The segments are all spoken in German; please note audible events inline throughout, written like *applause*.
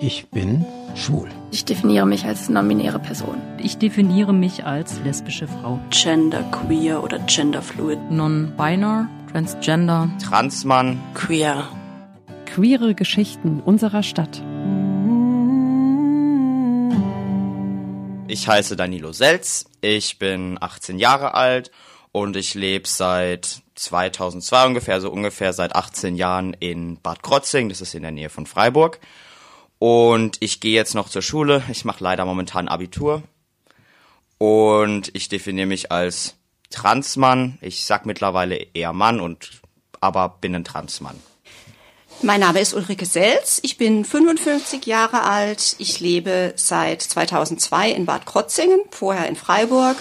Ich bin schwul. Ich definiere mich als nominäre Person. Ich definiere mich als lesbische Frau. Gender queer oder genderfluid. Non-binary, transgender. Transmann. Queer. Queere Geschichten unserer Stadt. Ich heiße Danilo Selz, ich bin 18 Jahre alt und ich lebe seit 2002 ungefähr, so ungefähr seit 18 Jahren in Bad Krotzing, das ist in der Nähe von Freiburg. Und ich gehe jetzt noch zur Schule, ich mache leider momentan Abitur und ich definiere mich als Transmann. Ich sag mittlerweile eher Mann und aber bin ein Transmann. Mein Name ist Ulrike Selz. Ich bin 55 Jahre alt. Ich lebe seit 2002 in Bad Krotzingen, vorher in Freiburg.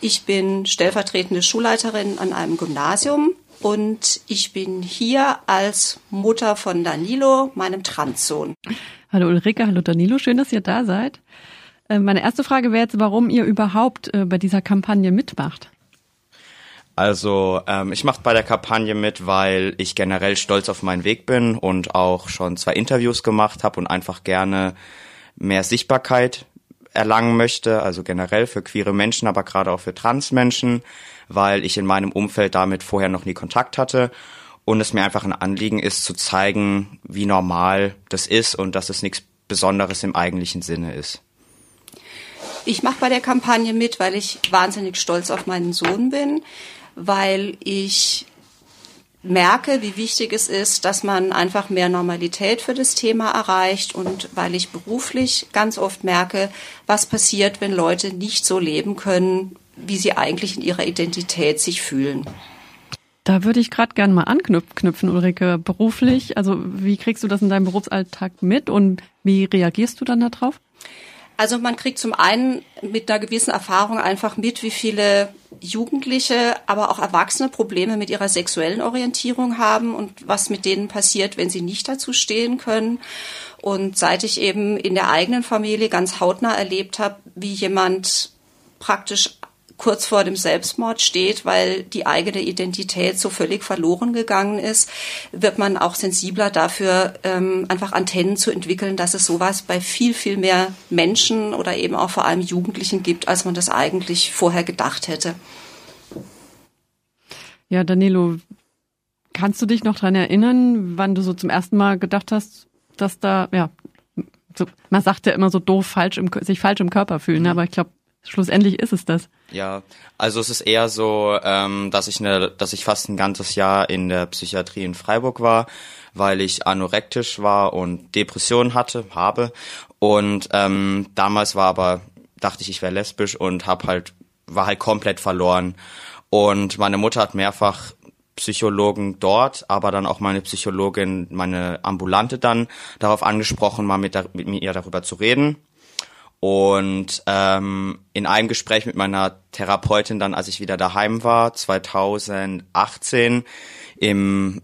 Ich bin stellvertretende Schulleiterin an einem Gymnasium und ich bin hier als Mutter von Danilo, meinem Transsohn. Hallo Ulrike, hallo Danilo, schön, dass ihr da seid. Äh, meine erste Frage wäre jetzt, warum ihr überhaupt äh, bei dieser Kampagne mitmacht. Also ähm, ich mache bei der Kampagne mit, weil ich generell stolz auf meinen Weg bin und auch schon zwei Interviews gemacht habe und einfach gerne mehr Sichtbarkeit erlangen möchte, also generell für queere Menschen, aber gerade auch für Transmenschen, weil ich in meinem Umfeld damit vorher noch nie Kontakt hatte und es mir einfach ein Anliegen ist zu zeigen, wie normal das ist und dass es nichts Besonderes im eigentlichen Sinne ist. Ich mache bei der Kampagne mit, weil ich wahnsinnig stolz auf meinen Sohn bin weil ich merke, wie wichtig es ist, dass man einfach mehr Normalität für das Thema erreicht und weil ich beruflich ganz oft merke, was passiert, wenn Leute nicht so leben können, wie sie eigentlich in ihrer Identität sich fühlen. Da würde ich gerade gerne mal anknüpfen, Ulrike, beruflich. Also wie kriegst du das in deinem Berufsalltag mit und wie reagierst du dann darauf? Also man kriegt zum einen mit einer gewissen Erfahrung einfach mit, wie viele Jugendliche, aber auch Erwachsene Probleme mit ihrer sexuellen Orientierung haben und was mit denen passiert, wenn sie nicht dazu stehen können. Und seit ich eben in der eigenen Familie ganz hautnah erlebt habe, wie jemand praktisch kurz vor dem Selbstmord steht, weil die eigene Identität so völlig verloren gegangen ist, wird man auch sensibler dafür, ähm, einfach Antennen zu entwickeln, dass es sowas bei viel, viel mehr Menschen oder eben auch vor allem Jugendlichen gibt, als man das eigentlich vorher gedacht hätte. Ja, Danilo, kannst du dich noch dran erinnern, wann du so zum ersten Mal gedacht hast, dass da, ja, so, man sagt ja immer so doof, falsch im, sich falsch im Körper fühlen, ne? aber ich glaube, schlussendlich ist es das. Ja, also es ist eher so, ähm, dass ich ne, dass ich fast ein ganzes Jahr in der Psychiatrie in Freiburg war, weil ich anorektisch war und Depressionen hatte, habe. Und ähm, damals war aber, dachte ich, ich wäre lesbisch und hab halt, war halt komplett verloren. Und meine Mutter hat mehrfach Psychologen dort, aber dann auch meine Psychologin, meine Ambulante dann darauf angesprochen, mal mit, mit mir darüber zu reden. Und ähm, in einem Gespräch mit meiner Therapeutin dann, als ich wieder daheim war, 2018, im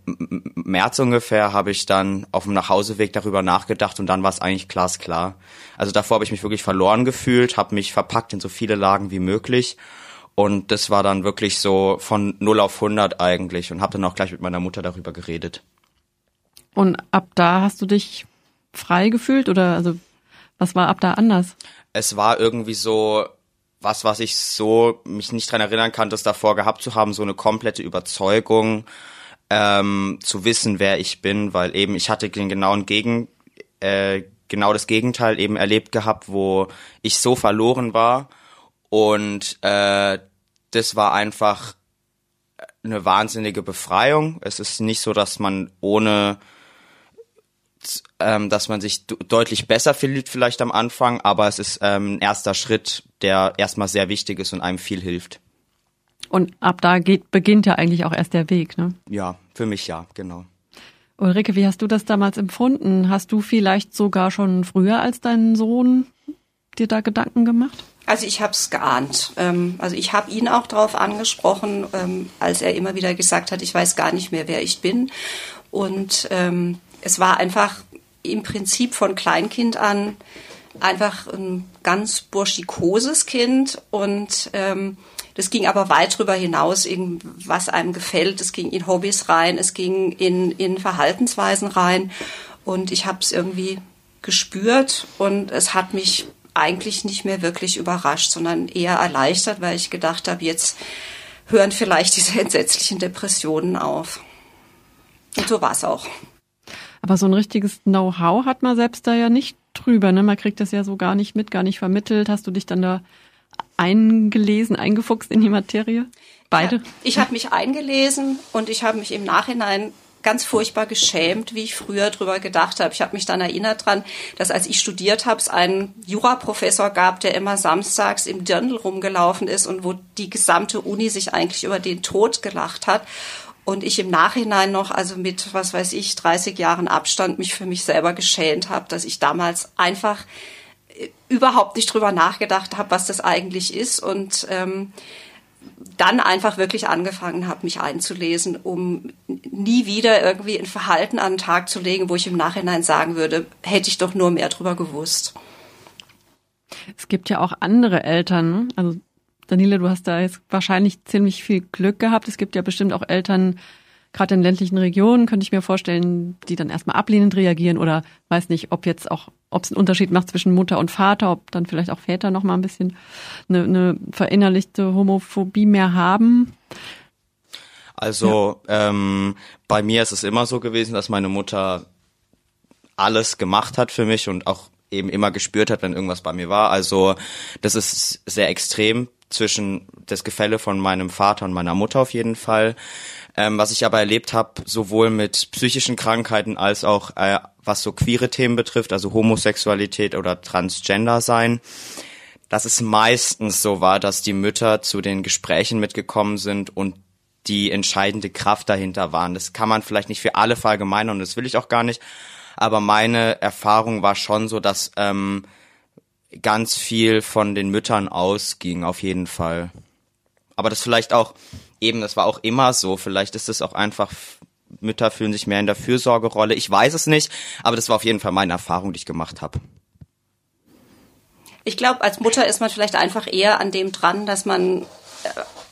März ungefähr, habe ich dann auf dem Nachhauseweg darüber nachgedacht und dann war es eigentlich glasklar. Also davor habe ich mich wirklich verloren gefühlt, habe mich verpackt in so viele Lagen wie möglich und das war dann wirklich so von 0 auf 100 eigentlich und habe dann auch gleich mit meiner Mutter darüber geredet. Und ab da hast du dich frei gefühlt oder also was war ab da anders? Es war irgendwie so was, was ich so mich nicht dran erinnern kann, das davor gehabt zu haben, so eine komplette Überzeugung, ähm, zu wissen, wer ich bin, weil eben ich hatte den genauen Gegen, äh, genau das Gegenteil eben erlebt gehabt, wo ich so verloren war und äh, das war einfach eine wahnsinnige Befreiung. Es ist nicht so, dass man ohne ähm, dass man sich deutlich besser fühlt vielleicht am Anfang, aber es ist ähm, ein erster Schritt, der erstmal sehr wichtig ist und einem viel hilft. Und ab da geht, beginnt ja eigentlich auch erst der Weg, ne? Ja, für mich ja, genau. Ulrike, wie hast du das damals empfunden? Hast du vielleicht sogar schon früher als dein Sohn dir da Gedanken gemacht? Also ich habe es geahnt. Ähm, also ich habe ihn auch darauf angesprochen, ähm, als er immer wieder gesagt hat, ich weiß gar nicht mehr, wer ich bin. Und ähm, es war einfach im Prinzip von Kleinkind an einfach ein ganz burschikoses Kind und ähm, das ging aber weit darüber hinaus, was einem gefällt. Es ging in Hobbys rein, es ging in, in Verhaltensweisen rein und ich habe es irgendwie gespürt und es hat mich eigentlich nicht mehr wirklich überrascht, sondern eher erleichtert, weil ich gedacht habe, jetzt hören vielleicht diese *laughs* entsetzlichen Depressionen auf. Und so war es auch. Aber so ein richtiges Know-how hat man selbst da ja nicht drüber. Ne? Man kriegt das ja so gar nicht mit, gar nicht vermittelt. Hast du dich dann da eingelesen, eingefuchst in die Materie? Beide? Ja, ich habe mich eingelesen und ich habe mich im Nachhinein ganz furchtbar geschämt, wie ich früher drüber gedacht habe. Ich habe mich dann erinnert dran, dass als ich studiert habe, es einen Juraprofessor gab, der immer samstags im Dirndl rumgelaufen ist und wo die gesamte Uni sich eigentlich über den Tod gelacht hat. Und ich im Nachhinein noch, also mit, was weiß ich, 30 Jahren Abstand, mich für mich selber geschämt habe, dass ich damals einfach äh, überhaupt nicht drüber nachgedacht habe, was das eigentlich ist und ähm, dann einfach wirklich angefangen habe, mich einzulesen, um nie wieder irgendwie ein Verhalten an den Tag zu legen, wo ich im Nachhinein sagen würde, hätte ich doch nur mehr drüber gewusst. Es gibt ja auch andere Eltern, also Daniela, du hast da jetzt wahrscheinlich ziemlich viel Glück gehabt. Es gibt ja bestimmt auch Eltern, gerade in ländlichen Regionen, könnte ich mir vorstellen, die dann erstmal ablehnend reagieren oder weiß nicht, ob jetzt auch, ob es einen Unterschied macht zwischen Mutter und Vater, ob dann vielleicht auch Väter noch mal ein bisschen eine, eine verinnerlichte Homophobie mehr haben. Also ja. ähm, bei mir ist es immer so gewesen, dass meine Mutter alles gemacht hat für mich und auch eben immer gespürt hat, wenn irgendwas bei mir war. Also das ist sehr extrem zwischen das Gefälle von meinem Vater und meiner Mutter auf jeden Fall. Ähm, was ich aber erlebt habe, sowohl mit psychischen Krankheiten als auch äh, was so queere Themen betrifft, also Homosexualität oder Transgender sein, dass es meistens so war, dass die Mütter zu den Gesprächen mitgekommen sind und die entscheidende Kraft dahinter waren. Das kann man vielleicht nicht für alle verallgemeinern und das will ich auch gar nicht. Aber meine Erfahrung war schon so, dass ähm, ganz viel von den Müttern ausging, auf jeden Fall. Aber das vielleicht auch, eben, das war auch immer so, vielleicht ist es auch einfach, Mütter fühlen sich mehr in der Fürsorgerolle. Ich weiß es nicht, aber das war auf jeden Fall meine Erfahrung, die ich gemacht habe. Ich glaube, als Mutter ist man vielleicht einfach eher an dem dran, dass man äh,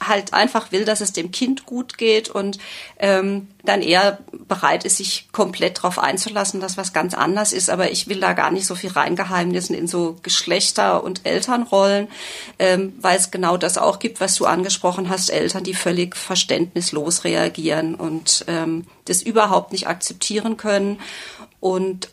halt einfach will, dass es dem Kind gut geht und ähm, dann eher bereit ist, sich komplett darauf einzulassen, dass was ganz anders ist. Aber ich will da gar nicht so viel reingeheimnissen in so Geschlechter- und Elternrollen, ähm, weil es genau das auch gibt, was du angesprochen hast, Eltern, die völlig verständnislos reagieren und ähm, das überhaupt nicht akzeptieren können und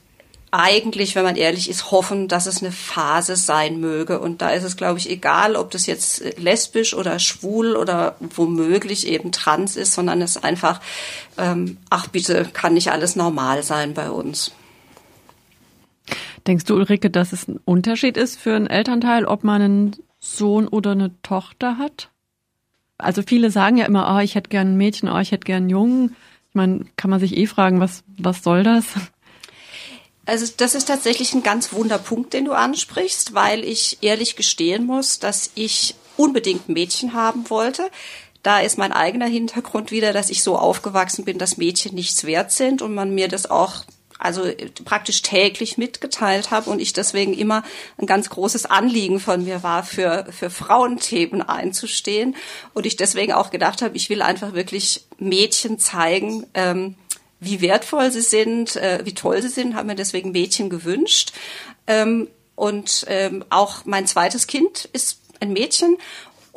eigentlich, wenn man ehrlich ist, hoffen, dass es eine Phase sein möge. Und da ist es, glaube ich, egal, ob das jetzt lesbisch oder schwul oder womöglich eben trans ist, sondern es einfach, ähm, ach bitte, kann nicht alles normal sein bei uns. Denkst du, Ulrike, dass es ein Unterschied ist für einen Elternteil, ob man einen Sohn oder eine Tochter hat? Also viele sagen ja immer, oh, ich hätte gern ein Mädchen, oh, ich hätte gern einen Jungen. Ich meine, kann man sich eh fragen, was, was soll das? Also das ist tatsächlich ein ganz wunder Punkt, den du ansprichst, weil ich ehrlich gestehen muss, dass ich unbedingt Mädchen haben wollte. Da ist mein eigener Hintergrund wieder, dass ich so aufgewachsen bin, dass Mädchen nichts wert sind und man mir das auch also praktisch täglich mitgeteilt habe und ich deswegen immer ein ganz großes Anliegen von mir war, für, für Frauenthemen einzustehen und ich deswegen auch gedacht habe, ich will einfach wirklich Mädchen zeigen, ähm, wie wertvoll sie sind, äh, wie toll sie sind, haben mir deswegen Mädchen gewünscht. Ähm, und ähm, auch mein zweites Kind ist ein Mädchen.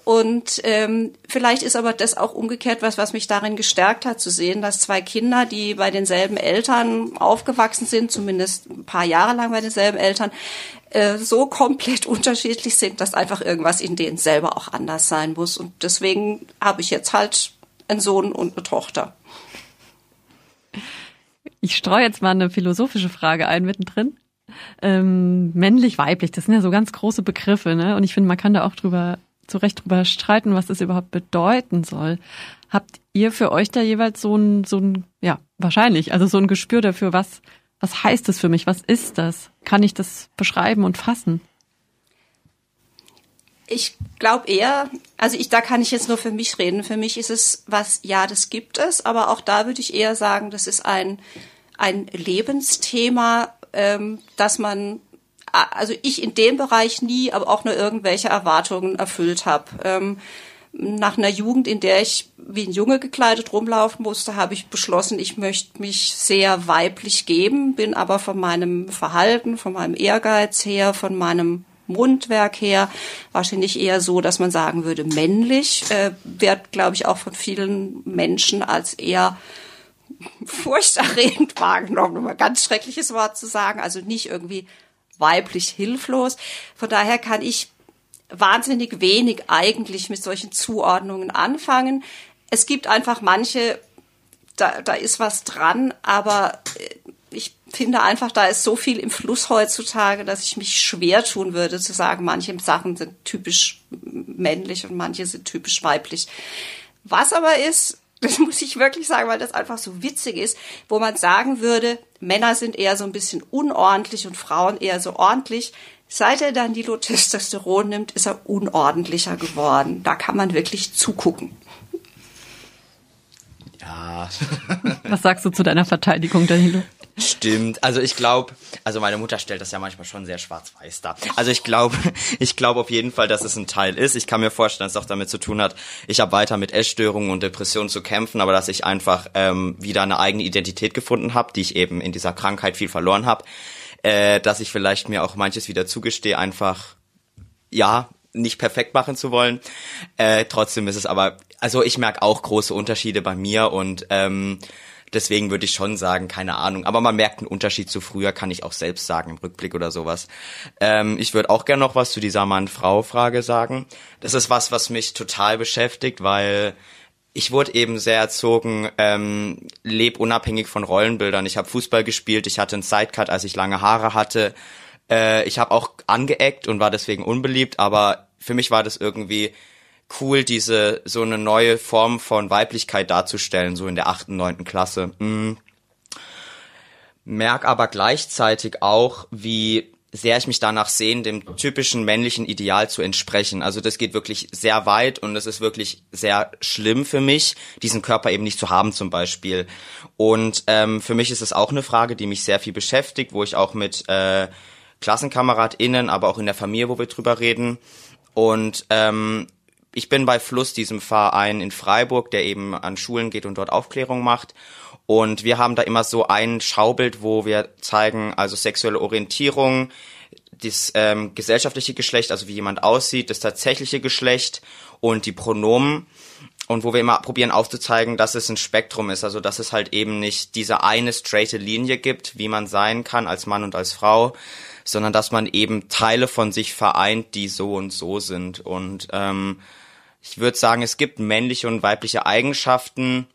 Und ähm, vielleicht ist aber das auch umgekehrt was, was mich darin gestärkt hat, zu sehen, dass zwei Kinder, die bei denselben Eltern aufgewachsen sind, zumindest ein paar Jahre lang bei denselben Eltern, äh, so komplett *laughs* unterschiedlich sind, dass einfach irgendwas in denen selber auch anders sein muss. Und deswegen habe ich jetzt halt einen Sohn und eine Tochter. Ich streue jetzt mal eine philosophische Frage ein mittendrin. Ähm, männlich, weiblich, das sind ja so ganz große Begriffe, ne? Und ich finde, man kann da auch drüber, zu Recht drüber streiten, was das überhaupt bedeuten soll. Habt ihr für euch da jeweils so ein, so ein, ja, wahrscheinlich, also so ein Gespür dafür, was, was heißt das für mich? Was ist das? Kann ich das beschreiben und fassen? Ich glaube eher, also ich, da kann ich jetzt nur für mich reden. Für mich ist es was, ja, das gibt es, aber auch da würde ich eher sagen, das ist ein, ein Lebensthema, ähm, dass man, also ich in dem Bereich nie, aber auch nur irgendwelche Erwartungen erfüllt habe. Ähm, nach einer Jugend, in der ich wie ein Junge gekleidet rumlaufen musste, habe ich beschlossen, ich möchte mich sehr weiblich geben, bin aber von meinem Verhalten, von meinem Ehrgeiz her, von meinem Mundwerk her wahrscheinlich eher so, dass man sagen würde, männlich, äh, wird, glaube ich, auch von vielen Menschen als eher furchterregend *laughs* wahrgenommen, um ein ganz schreckliches Wort zu sagen, also nicht irgendwie weiblich hilflos. Von daher kann ich wahnsinnig wenig eigentlich mit solchen Zuordnungen anfangen. Es gibt einfach manche, da, da ist was dran, aber äh, finde einfach, da ist so viel im Fluss heutzutage, dass ich mich schwer tun würde zu sagen, manche Sachen sind typisch männlich und manche sind typisch weiblich. Was aber ist, *laughs* das muss ich wirklich sagen, weil das einfach so witzig ist, wo man sagen würde, Männer sind eher so ein bisschen unordentlich und Frauen eher so ordentlich. Seit er dann Testosteron nimmt, ist er unordentlicher geworden. Da kann man wirklich zugucken. Ja. Was sagst du zu deiner Verteidigung, Danilo? Stimmt. Also ich glaube, also meine Mutter stellt das ja manchmal schon sehr schwarz-weiß dar. Also ich glaube, *laughs* ich glaube auf jeden Fall, dass es ein Teil ist. Ich kann mir vorstellen, dass es auch damit zu tun hat, ich habe weiter mit Essstörungen und Depressionen zu kämpfen, aber dass ich einfach ähm, wieder eine eigene Identität gefunden habe, die ich eben in dieser Krankheit viel verloren habe. Äh, dass ich vielleicht mir auch manches wieder zugestehe, einfach ja, nicht perfekt machen zu wollen. Äh, trotzdem ist es aber, also ich merke auch große Unterschiede bei mir und ähm, Deswegen würde ich schon sagen, keine Ahnung. Aber man merkt einen Unterschied zu früher, kann ich auch selbst sagen, im Rückblick oder sowas. Ähm, ich würde auch gerne noch was zu dieser Mann-Frau-Frage sagen. Das ist was, was mich total beschäftigt, weil ich wurde eben sehr erzogen, ähm, leb unabhängig von Rollenbildern. Ich habe Fußball gespielt, ich hatte einen Sidecut, als ich lange Haare hatte. Äh, ich habe auch angeeckt und war deswegen unbeliebt, aber für mich war das irgendwie cool, diese so eine neue Form von Weiblichkeit darzustellen, so in der achten, neunten Klasse. Mm. Merk aber gleichzeitig auch, wie sehr ich mich danach sehne, dem typischen männlichen Ideal zu entsprechen. Also das geht wirklich sehr weit und es ist wirklich sehr schlimm für mich, diesen Körper eben nicht zu haben zum Beispiel. Und ähm, für mich ist es auch eine Frage, die mich sehr viel beschäftigt, wo ich auch mit äh, KlassenkameradInnen, aber auch in der Familie, wo wir drüber reden. Und ähm, ich bin bei Fluss, diesem Verein in Freiburg, der eben an Schulen geht und dort Aufklärung macht. Und wir haben da immer so ein Schaubild, wo wir zeigen, also sexuelle Orientierung, das ähm, gesellschaftliche Geschlecht, also wie jemand aussieht, das tatsächliche Geschlecht und die Pronomen. Und wo wir immer probieren aufzuzeigen, dass es ein Spektrum ist, also dass es halt eben nicht diese eine straighte Linie gibt, wie man sein kann als Mann und als Frau, sondern dass man eben Teile von sich vereint, die so und so sind. Und ähm, ich würde sagen, es gibt männliche und weibliche Eigenschaften,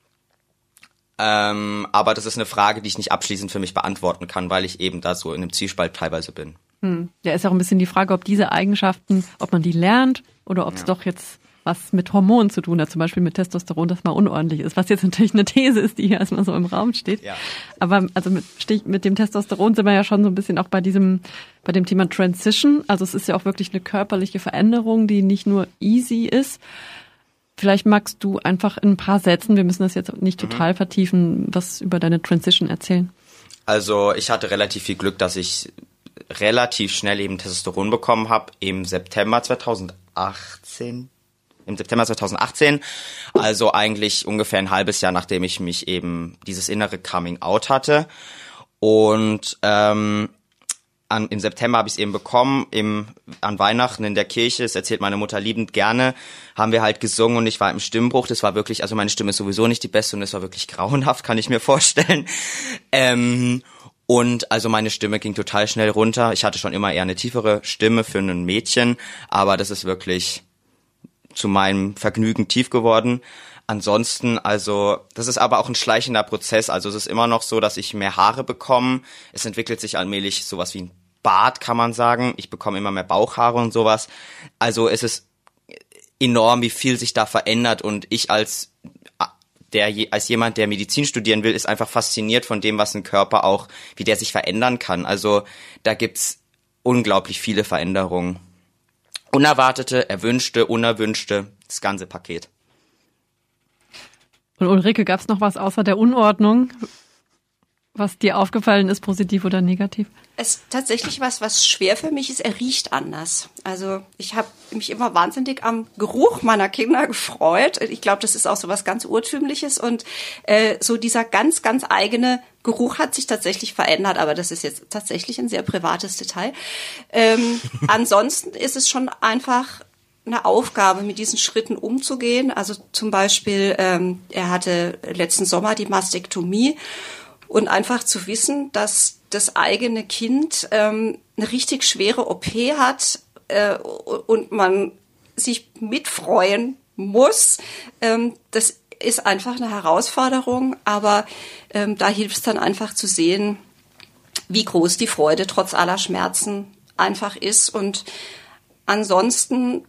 ähm, aber das ist eine Frage, die ich nicht abschließend für mich beantworten kann, weil ich eben da so in einem Zwiespalt teilweise bin. Hm. Ja, ist auch ein bisschen die Frage, ob diese Eigenschaften, ob man die lernt oder ob es ja. doch jetzt was mit Hormonen zu tun hat, zum Beispiel mit Testosteron, das mal unordentlich ist, was jetzt natürlich eine These ist, die hier erstmal so im Raum steht. Ja. Aber also mit, mit dem Testosteron sind wir ja schon so ein bisschen auch bei diesem, bei dem Thema Transition. Also es ist ja auch wirklich eine körperliche Veränderung, die nicht nur easy ist. Vielleicht magst du einfach in ein paar Sätzen, wir müssen das jetzt nicht mhm. total mhm. vertiefen, was über deine Transition erzählen. Also ich hatte relativ viel Glück, dass ich relativ schnell eben Testosteron bekommen habe im September 2018 im September 2018, also eigentlich ungefähr ein halbes Jahr, nachdem ich mich eben dieses innere Coming Out hatte. Und ähm, an, im September habe ich es eben bekommen, im, an Weihnachten in der Kirche, das erzählt meine Mutter liebend gerne, haben wir halt gesungen und ich war im Stimmbruch, das war wirklich, also meine Stimme ist sowieso nicht die beste und es war wirklich grauenhaft, *laughs* kann ich mir vorstellen. Ähm, und also meine Stimme ging total schnell runter. Ich hatte schon immer eher eine tiefere Stimme für ein Mädchen, aber das ist wirklich zu meinem Vergnügen tief geworden. Ansonsten, also, das ist aber auch ein schleichender Prozess. Also es ist immer noch so, dass ich mehr Haare bekomme. Es entwickelt sich allmählich sowas wie ein Bart, kann man sagen. Ich bekomme immer mehr Bauchhaare und sowas. Also es ist enorm, wie viel sich da verändert und ich als der als jemand, der Medizin studieren will, ist einfach fasziniert von dem, was ein Körper auch, wie der sich verändern kann. Also da gibt's unglaublich viele Veränderungen. Unerwartete, erwünschte, unerwünschte, das ganze Paket. Und Ulrike, gab es noch was außer der Unordnung, was dir aufgefallen ist, positiv oder negativ? Es tatsächlich was, was schwer für mich ist, er riecht anders. Also ich habe mich immer wahnsinnig am Geruch meiner Kinder gefreut. Ich glaube, das ist auch so was ganz Urtümliches und äh, so dieser ganz, ganz eigene Geruch hat sich tatsächlich verändert, aber das ist jetzt tatsächlich ein sehr privates Detail. Ähm, *laughs* ansonsten ist es schon einfach eine Aufgabe, mit diesen Schritten umzugehen. Also zum Beispiel, ähm, er hatte letzten Sommer die Mastektomie und einfach zu wissen, dass das eigene Kind ähm, eine richtig schwere OP hat äh, und man sich mitfreuen muss, ähm, das ist einfach eine Herausforderung, aber ähm, da hilft es dann einfach zu sehen, wie groß die Freude trotz aller Schmerzen einfach ist. Und ansonsten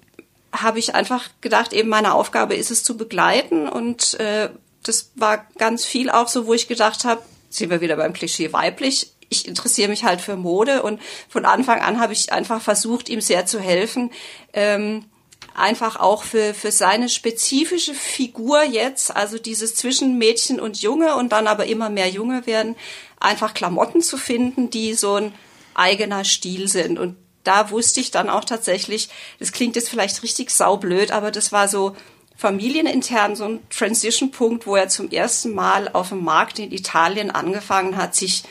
habe ich einfach gedacht, eben meine Aufgabe ist es zu begleiten und äh, das war ganz viel auch so, wo ich gedacht habe, sind wir wieder beim Klischee weiblich. Ich interessiere mich halt für Mode und von Anfang an habe ich einfach versucht, ihm sehr zu helfen, ähm, einfach auch für, für seine spezifische Figur jetzt, also dieses zwischen Mädchen und Junge und dann aber immer mehr Junge werden, einfach Klamotten zu finden, die so ein eigener Stil sind. Und da wusste ich dann auch tatsächlich, das klingt jetzt vielleicht richtig saublöd, aber das war so familienintern so ein Transition-Punkt, wo er zum ersten Mal auf dem Markt in Italien angefangen hat, sich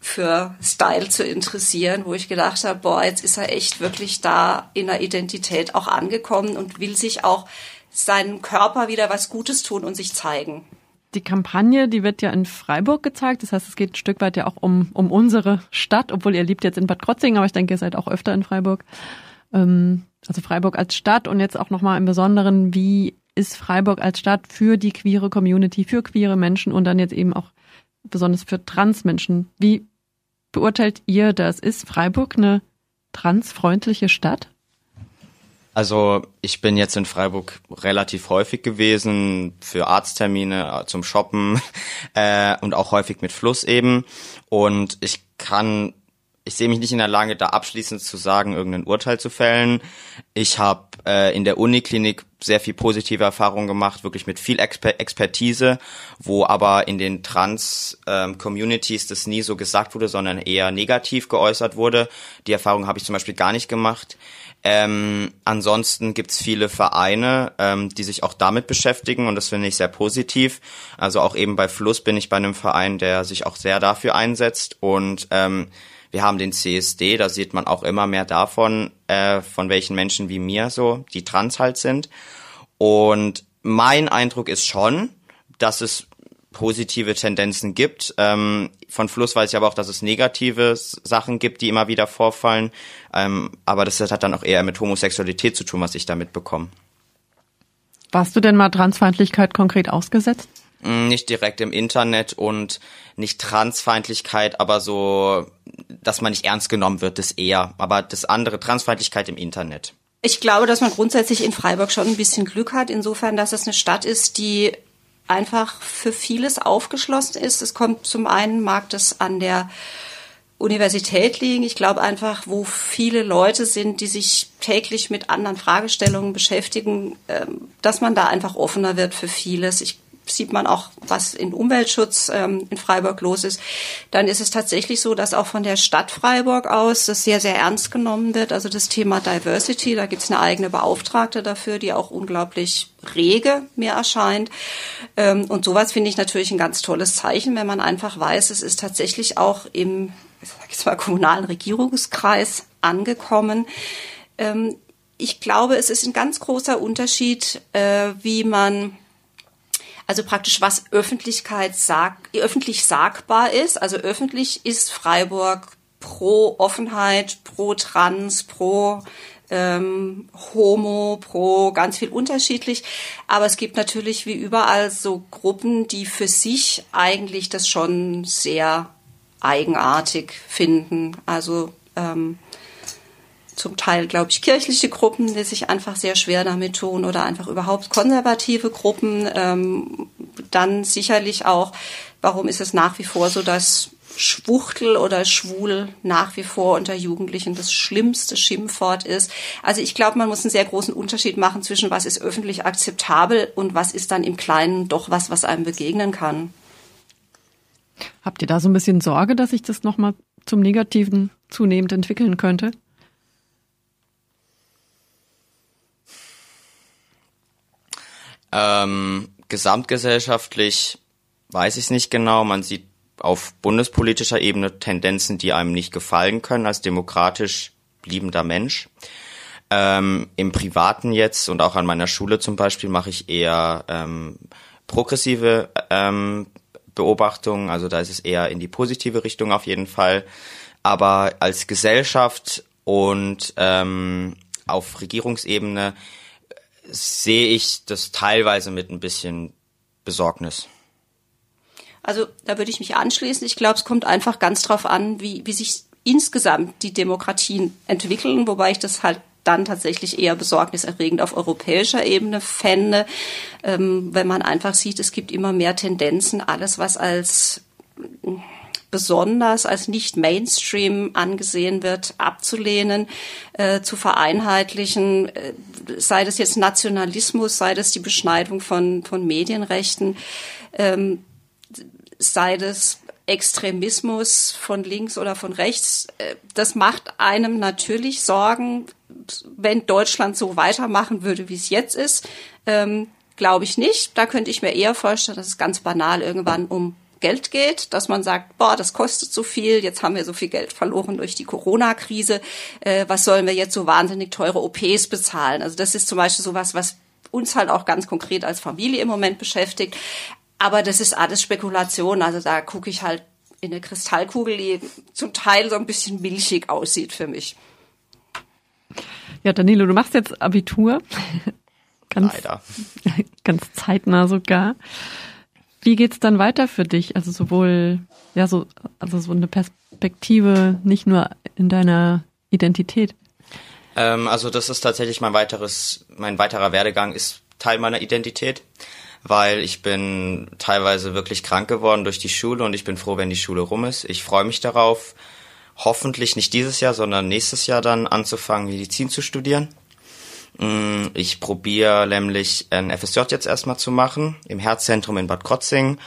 für Style zu interessieren, wo ich gedacht habe, boah, jetzt ist er echt wirklich da in der Identität auch angekommen und will sich auch seinem Körper wieder was Gutes tun und sich zeigen. Die Kampagne, die wird ja in Freiburg gezeigt. Das heißt, es geht ein Stück weit ja auch um, um unsere Stadt, obwohl ihr lebt jetzt in Bad Krotzingen, aber ich denke, ihr seid auch öfter in Freiburg. Ähm, also Freiburg als Stadt und jetzt auch nochmal im Besonderen, wie ist Freiburg als Stadt für die queere Community, für queere Menschen und dann jetzt eben auch besonders für Transmenschen. Wie beurteilt ihr das? Ist Freiburg eine transfreundliche Stadt? Also ich bin jetzt in Freiburg relativ häufig gewesen für Arzttermine äh, zum Shoppen *laughs* äh, und auch häufig mit Fluss eben. Und ich kann, ich sehe mich nicht in der Lage, da abschließend zu sagen, irgendein Urteil zu fällen. Ich habe äh, in der Uniklinik sehr viel positive Erfahrungen gemacht, wirklich mit viel Exper Expertise, wo aber in den Trans-Communities ähm, das nie so gesagt wurde, sondern eher negativ geäußert wurde. Die Erfahrung habe ich zum Beispiel gar nicht gemacht. Ähm, ansonsten gibt's viele Vereine, ähm, die sich auch damit beschäftigen und das finde ich sehr positiv. Also auch eben bei Fluss bin ich bei einem Verein, der sich auch sehr dafür einsetzt und ähm, wir haben den CSD, da sieht man auch immer mehr davon, äh, von welchen Menschen wie mir so, die trans halt sind. Und mein Eindruck ist schon, dass es positive Tendenzen gibt. Ähm, von Fluss weiß ich aber auch, dass es negative Sachen gibt, die immer wieder vorfallen. Ähm, aber das hat dann auch eher mit Homosexualität zu tun, was ich damit bekomme. Warst du denn mal Transfeindlichkeit konkret ausgesetzt? Mm, nicht direkt im Internet und nicht Transfeindlichkeit, aber so, dass man nicht ernst genommen wird, das eher. Aber das andere, Transfeindlichkeit im Internet. Ich glaube, dass man grundsätzlich in Freiburg schon ein bisschen Glück hat, insofern, dass es eine Stadt ist, die einfach für vieles aufgeschlossen ist. Es kommt zum einen, mag das an der Universität liegen. Ich glaube einfach, wo viele Leute sind, die sich täglich mit anderen Fragestellungen beschäftigen, ähm, dass man da einfach offener wird für vieles. Ich sieht man auch, was in Umweltschutz ähm, in Freiburg los ist, dann ist es tatsächlich so, dass auch von der Stadt Freiburg aus das sehr, sehr ernst genommen wird. Also das Thema Diversity, da gibt es eine eigene Beauftragte dafür, die auch unglaublich rege mir erscheint. Ähm, und sowas finde ich natürlich ein ganz tolles Zeichen, wenn man einfach weiß, es ist tatsächlich auch im sag jetzt mal, kommunalen Regierungskreis angekommen. Ähm, ich glaube, es ist ein ganz großer Unterschied, äh, wie man also praktisch was Öffentlichkeit sag, öffentlich sagbar ist. Also öffentlich ist Freiburg pro Offenheit, pro Trans, pro ähm, Homo, pro ganz viel unterschiedlich. Aber es gibt natürlich wie überall so Gruppen, die für sich eigentlich das schon sehr eigenartig finden. Also ähm, zum Teil, glaube ich, kirchliche Gruppen, die sich einfach sehr schwer damit tun oder einfach überhaupt konservative Gruppen. Ähm, dann sicherlich auch, warum ist es nach wie vor so, dass Schwuchtel oder Schwul nach wie vor unter Jugendlichen das schlimmste Schimpfwort ist. Also ich glaube, man muss einen sehr großen Unterschied machen zwischen was ist öffentlich akzeptabel und was ist dann im Kleinen doch was, was einem begegnen kann. Habt ihr da so ein bisschen Sorge, dass sich das nochmal zum Negativen zunehmend entwickeln könnte? Ähm, gesamtgesellschaftlich weiß ich es nicht genau. Man sieht auf bundespolitischer Ebene Tendenzen, die einem nicht gefallen können als demokratisch bliebender Mensch. Ähm, Im Privaten jetzt und auch an meiner Schule zum Beispiel mache ich eher ähm, progressive ähm, Beobachtungen, also da ist es eher in die positive Richtung auf jeden Fall. Aber als Gesellschaft und ähm, auf Regierungsebene sehe ich das teilweise mit ein bisschen Besorgnis. Also da würde ich mich anschließen. Ich glaube, es kommt einfach ganz drauf an, wie, wie sich insgesamt die Demokratien entwickeln, wobei ich das halt dann tatsächlich eher besorgniserregend auf europäischer Ebene fände, ähm, wenn man einfach sieht, es gibt immer mehr Tendenzen, alles, was als besonders als nicht Mainstream angesehen wird, abzulehnen, äh, zu vereinheitlichen, äh, sei das jetzt Nationalismus, sei das die Beschneidung von, von Medienrechten, ähm, sei das Extremismus von links oder von rechts, äh, das macht einem natürlich Sorgen, wenn Deutschland so weitermachen würde, wie es jetzt ist. Ähm, Glaube ich nicht. Da könnte ich mir eher vorstellen, dass es ganz banal irgendwann um Geld geht, dass man sagt, boah, das kostet so viel, jetzt haben wir so viel Geld verloren durch die Corona-Krise, äh, was sollen wir jetzt so wahnsinnig teure OPs bezahlen? Also das ist zum Beispiel sowas, was uns halt auch ganz konkret als Familie im Moment beschäftigt. Aber das ist alles Spekulation. Also da gucke ich halt in eine Kristallkugel, die zum Teil so ein bisschen milchig aussieht für mich. Ja, Danilo, du machst jetzt Abitur. *laughs* ganz, Leider. *laughs* Ganz zeitnah sogar. Wie geht's dann weiter für dich? Also sowohl, ja, so, also so eine Perspektive nicht nur in deiner Identität. Ähm, also das ist tatsächlich mein weiteres, mein weiterer Werdegang ist Teil meiner Identität, weil ich bin teilweise wirklich krank geworden durch die Schule und ich bin froh, wenn die Schule rum ist. Ich freue mich darauf, hoffentlich nicht dieses Jahr, sondern nächstes Jahr dann anzufangen, Medizin zu studieren. Mm, ich probiere nämlich ein FSJ jetzt erstmal zu machen im Herzzentrum in Bad Krotzing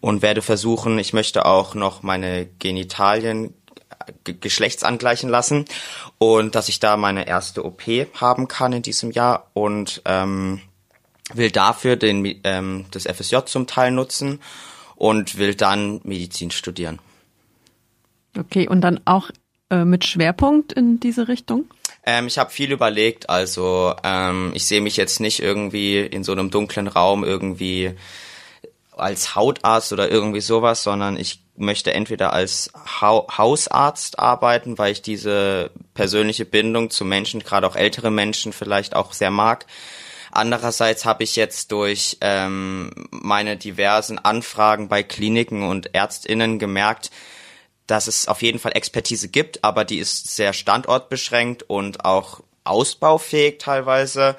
und werde versuchen, ich möchte auch noch meine Genitalien geschlechtsangleichen lassen und dass ich da meine erste OP haben kann in diesem Jahr und ähm, will dafür den, ähm, das FSJ zum Teil nutzen und will dann Medizin studieren. Okay, und dann auch äh, mit Schwerpunkt in diese Richtung? Ähm, ich habe viel überlegt, also ähm, ich sehe mich jetzt nicht irgendwie in so einem dunklen Raum irgendwie als Hautarzt oder irgendwie sowas, sondern ich möchte entweder als ha Hausarzt arbeiten, weil ich diese persönliche Bindung zu Menschen, gerade auch ältere Menschen vielleicht auch sehr mag. Andererseits habe ich jetzt durch ähm, meine diversen Anfragen bei Kliniken und Ärztinnen gemerkt, dass es auf jeden Fall Expertise gibt, aber die ist sehr standortbeschränkt und auch ausbaufähig teilweise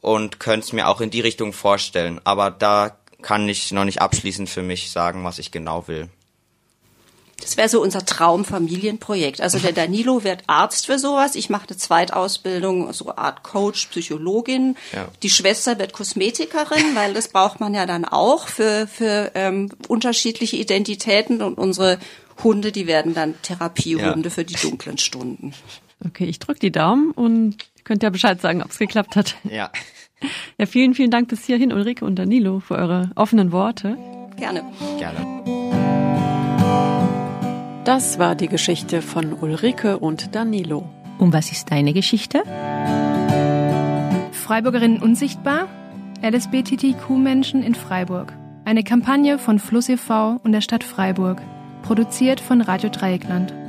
und könnte es mir auch in die Richtung vorstellen. Aber da kann ich noch nicht abschließend für mich sagen, was ich genau will. Das wäre so unser Traumfamilienprojekt. Also der Danilo wird Arzt für sowas. Ich mache eine Zweitausbildung, so Art Coach, Psychologin. Ja. Die Schwester wird Kosmetikerin, weil das braucht man ja dann auch für, für ähm, unterschiedliche Identitäten. Und unsere Hunde, die werden dann Therapiehunde ja. für die dunklen Stunden. Okay, ich drücke die Daumen und könnt ja Bescheid sagen, ob es geklappt hat. Ja. Ja, vielen, vielen Dank bis hierhin, Ulrike und Danilo, für eure offenen Worte. Gerne. Gerne. Das war die Geschichte von Ulrike und Danilo. Und was ist deine Geschichte? Freiburgerinnen unsichtbar? LSBTTQ-Menschen in Freiburg. Eine Kampagne von Fluss e.V. und der Stadt Freiburg. Produziert von Radio Dreieckland.